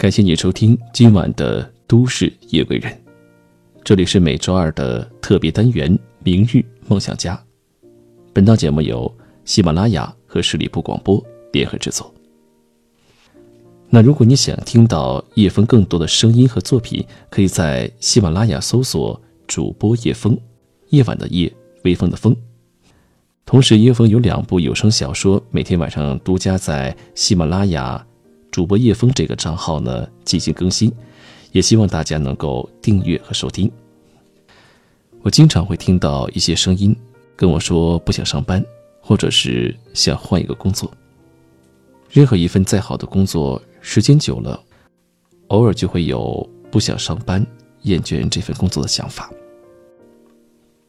感谢你收听今晚的《都市夜归人》，这里是每周二的特别单元《明日梦想家》。本档节目由喜马拉雅和十里铺广播联合制作。那如果你想听到叶枫更多的声音和作品，可以在喜马拉雅搜索主播叶枫，夜晚的夜，微风的风。同时，叶枫有两部有声小说，每天晚上独家在喜马拉雅。主播叶枫这个账号呢进行更新，也希望大家能够订阅和收听。我经常会听到一些声音跟我说不想上班，或者是想换一个工作。任何一份再好的工作，时间久了，偶尔就会有不想上班、厌倦这份工作的想法。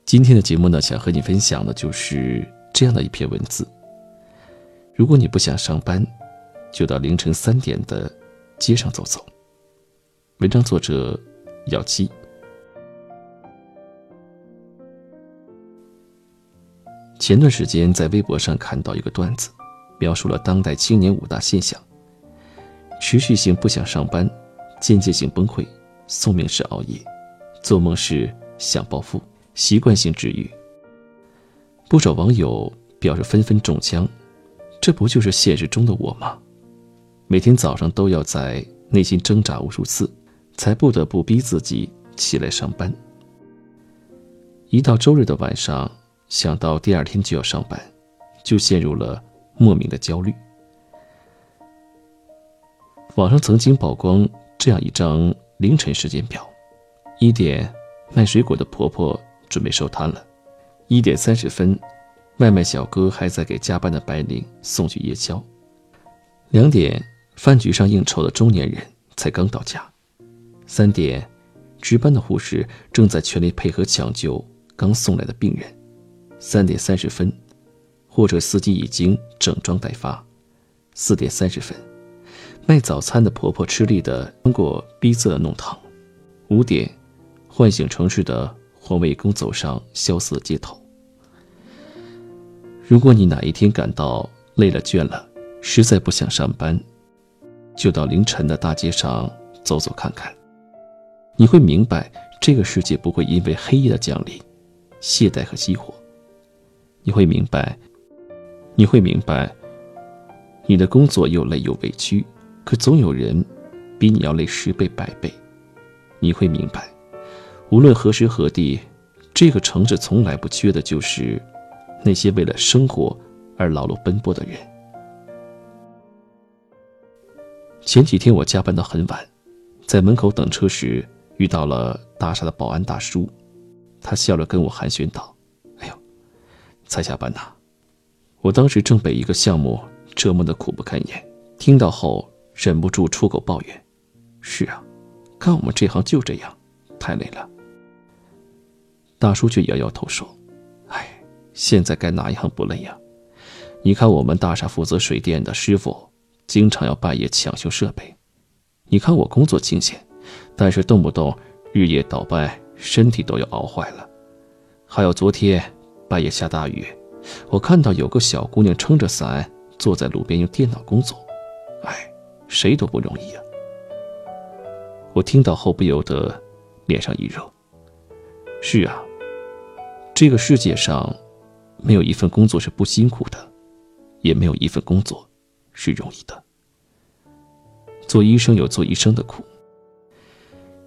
今天的节目呢，想和你分享的就是这样的一篇文字：如果你不想上班。就到凌晨三点的街上走走。文章作者：姚七。前段时间在微博上看到一个段子，描述了当代青年五大现象：持续性不想上班，间接性崩溃，宿命式熬夜，做梦时想暴富，习惯性治愈。不少网友表示纷纷中枪，这不就是现实中的我吗？每天早上都要在内心挣扎无数次，才不得不逼自己起来上班。一到周日的晚上，想到第二天就要上班，就陷入了莫名的焦虑。网上曾经曝光这样一张凌晨时间表：一点，卖水果的婆婆准备收摊了；一点三十分，外卖小哥还在给加班的白领送去夜宵；两点。饭局上应酬的中年人才刚到家，三点，值班的护士正在全力配合抢救刚送来的病人，三点三十分，货车司机已经整装待发，四点三十分，卖早餐的婆婆吃力地穿过逼仄的弄堂，五点，唤醒城市的环卫工走上萧瑟的街头。如果你哪一天感到累了倦了，实在不想上班。就到凌晨的大街上走走看看，你会明白，这个世界不会因为黑夜的降临，懈怠和熄火。你会明白，你会明白，你的工作又累又委屈，可总有人比你要累十倍百倍。你会明白，无论何时何地，这个城市从来不缺的就是那些为了生活而劳碌奔波的人。前几天我加班到很晚，在门口等车时遇到了大厦的保安大叔，他笑着跟我寒暄道：“哎呦，才下班呐！”我当时正被一个项目折磨得苦不堪言，听到后忍不住出口抱怨：“是啊，干我们这行就这样，太累了。”大叔却摇摇头说：“哎，现在该哪一行不累呀？你看我们大厦负责水电的师傅。”经常要半夜抢修设备，你看我工作清闲，但是动不动日夜倒班，身体都要熬坏了。还有昨天半夜下大雨，我看到有个小姑娘撑着伞坐在路边用电脑工作，哎，谁都不容易啊。我听到后不由得脸上一热。是啊，这个世界上没有一份工作是不辛苦的，也没有一份工作。是容易的。做医生有做医生的苦。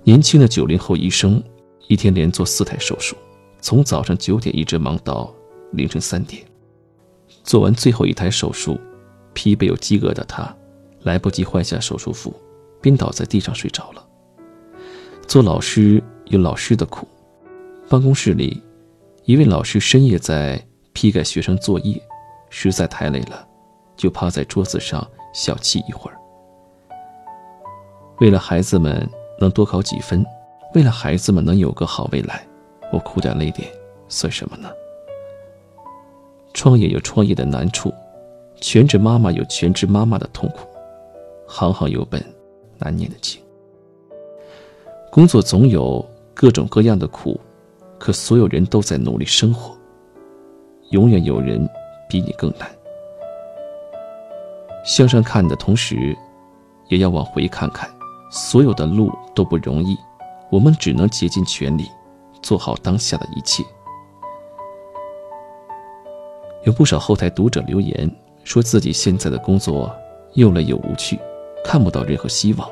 年轻的九零后医生，一天连做四台手术，从早上九点一直忙到凌晨三点。做完最后一台手术，疲惫又饥饿的他，来不及换下手术服，便倒在地上睡着了。做老师有老师的苦。办公室里，一位老师深夜在批改学生作业，实在太累了。就趴在桌子上小憩一会儿。为了孩子们能多考几分，为了孩子们能有个好未来，我哭点累点算什么呢？创业有创业的难处，全职妈妈有全职妈妈的痛苦，行行有本难念的经。工作总有各种各样的苦，可所有人都在努力生活。永远有人比你更难。向上看的同时，也要往回看看，所有的路都不容易，我们只能竭尽全力，做好当下的一切。有不少后台读者留言，说自己现在的工作又累又无趣，看不到任何希望。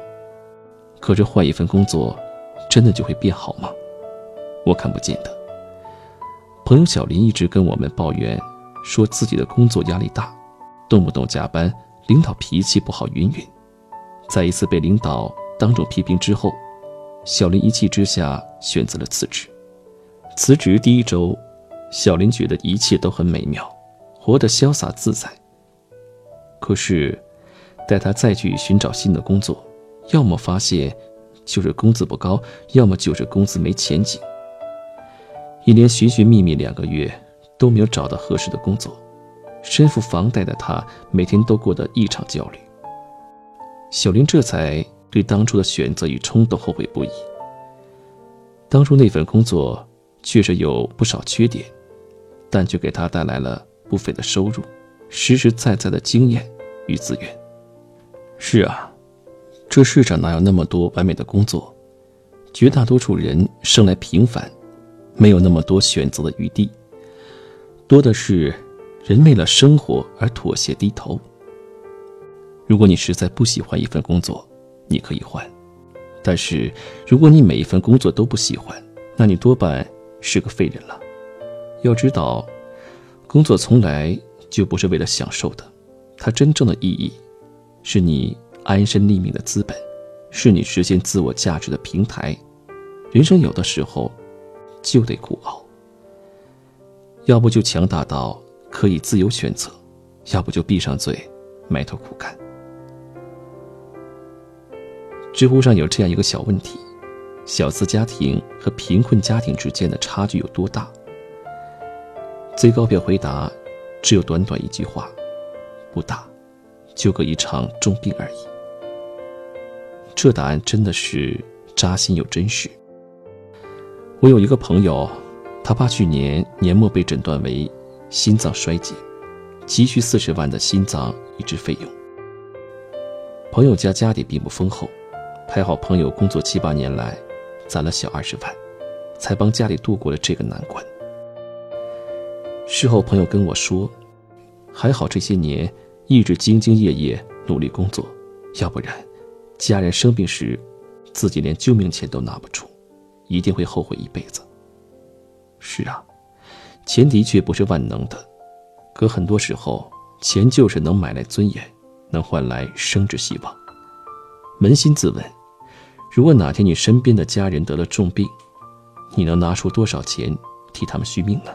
可是换一份工作，真的就会变好吗？我看不见的。朋友小林一直跟我们抱怨，说自己的工作压力大，动不动加班，领导脾气不好，云云。在一次被领导当众批评之后，小林一气之下选择了辞职。辞职第一周，小林觉得一切都很美妙。活得潇洒自在。可是，待他再去寻找新的工作，要么发现就是工资不高，要么就是工资没前景。一连寻寻觅觅两个月，都没有找到合适的工作。身负房贷的他，每天都过得异常焦虑。小林这才对当初的选择与冲动后悔不已。当初那份工作确实有不少缺点，但却给他带来了。不菲的收入，实实在在的经验与资源。是啊，这世上哪有那么多完美的工作？绝大多数人生来平凡，没有那么多选择的余地。多的是人为了生活而妥协低头。如果你实在不喜欢一份工作，你可以换；但是如果你每一份工作都不喜欢，那你多半是个废人了。要知道。工作从来就不是为了享受的，它真正的意义，是你安身立命的资本，是你实现自我价值的平台。人生有的时候，就得苦熬。要不就强大到可以自由选择，要不就闭上嘴，埋头苦干。知乎上有这样一个小问题：小资家庭和贫困家庭之间的差距有多大？最高票回答只有短短一句话：“不大，就隔一场重病而已。”这答案真的是扎心又真实。我有一个朋友，他爸去年年末被诊断为心脏衰竭，急需四十万的心脏移植费用。朋友家家底并不丰厚，还好朋友工作七八年来攒了小二十万，才帮家里度过了这个难关。事后，朋友跟我说：“还好这些年一直兢兢业业努力工作，要不然家人生病时，自己连救命钱都拿不出，一定会后悔一辈子。”是啊，钱的确不是万能的，可很多时候，钱就是能买来尊严，能换来生之希望。扪心自问，如果哪天你身边的家人得了重病，你能拿出多少钱替他们续命呢？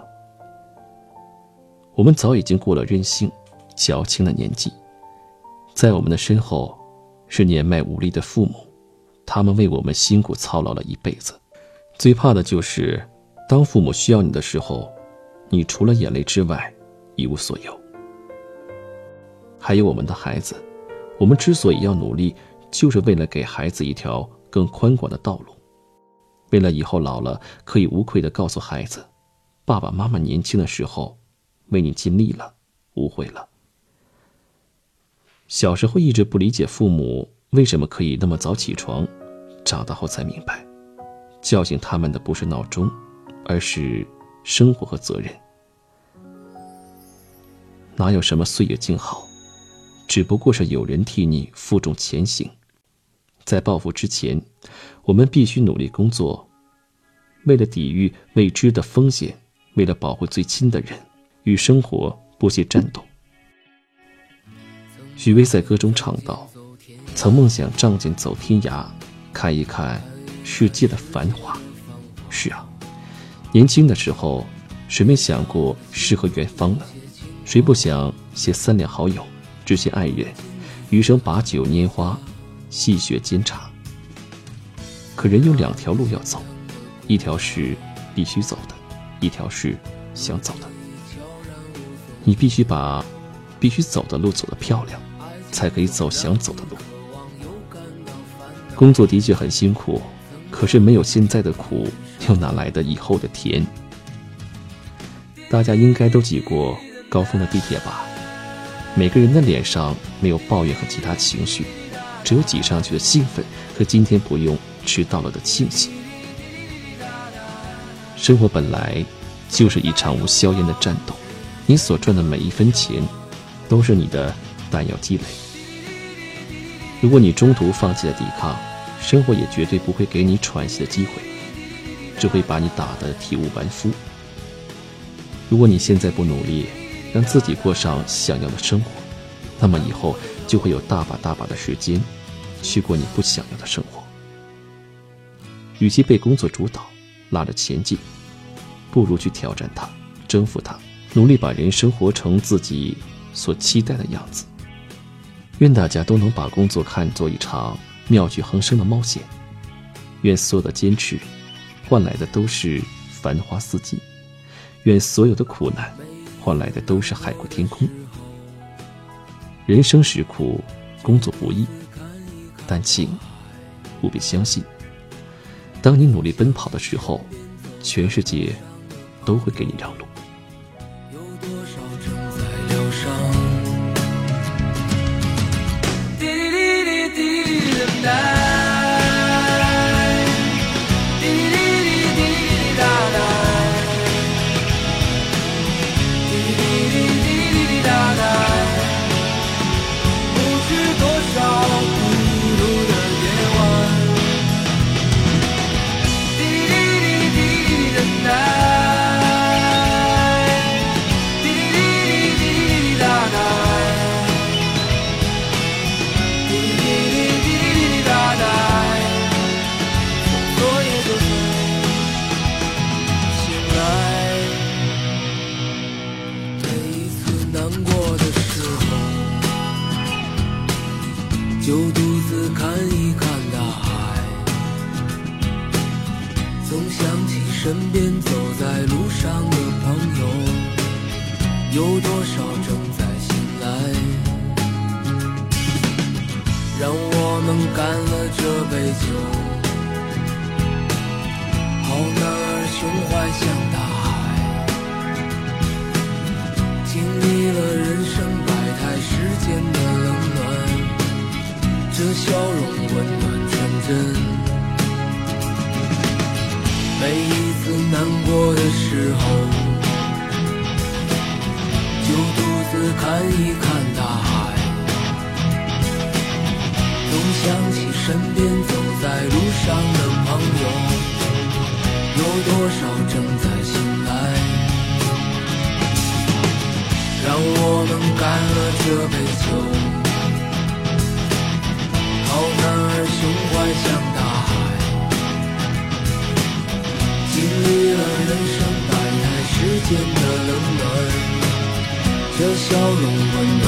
我们早已经过了任性、矫情的年纪，在我们的身后，是年迈无力的父母，他们为我们辛苦操劳了一辈子。最怕的就是，当父母需要你的时候，你除了眼泪之外，一无所有。还有我们的孩子，我们之所以要努力，就是为了给孩子一条更宽广的道路，为了以后老了可以无愧地告诉孩子，爸爸妈妈年轻的时候。为你尽力了，无悔了。小时候一直不理解父母为什么可以那么早起床，长大后才明白，叫醒他们的不是闹钟，而是生活和责任。哪有什么岁月静好，只不过是有人替你负重前行。在暴富之前，我们必须努力工作，为了抵御未知的风险，为了保护最亲的人。与生活不懈战斗。许巍在歌中唱道：“曾梦想仗剑走天涯，看一看世界的繁华。”年轻的时候，谁没想过诗和远方呢？谁不想携三两好友，知心爱人，余生把酒拈花，细雪煎茶？可人有两条路要走，一条是必须走的，一条是想走的。你必须把必须走的路走得漂亮，才可以走想走的路。工作的确很辛苦，可是没有现在的苦，又哪来的以后的甜？大家应该都挤过高峰的地铁吧？每个人的脸上没有抱怨和其他情绪，只有挤上去的兴奋和今天不用迟到了的庆幸。生活本来就是一场无硝烟的战斗，你所赚的每一分钱，都是你的弹药积累。如果你中途放弃了抵抗，生活也绝对不会给你喘息的机会，只会把你打得体无完肤。如果你现在不努力，让自己过上想要的生活，那么以后就会有大把大把的时间，去过你不想要的生活。与其被工作主导，拉着前进，不如去挑战它，征服它，努力把人生活成自己所期待的样子。愿大家都能把工作看作一场妙趣横生的冒险。愿所有的坚持，换来的都是繁花似锦。愿所有的苦难，换来的都是海阔天空。人生实苦，工作不易，但请务必相信，当你努力奔跑的时候，全世界都会给你让路。有多少正在醒来？让我们干了这杯酒，好男儿胸怀像大海，经历了人生百态，世间的冷暖。这笑容温暖纯真，每一次难过的时候，看一看大海，总想起身边走在路上的朋友，有多少正在醒来，让我们干了这杯酒。笑容温暖。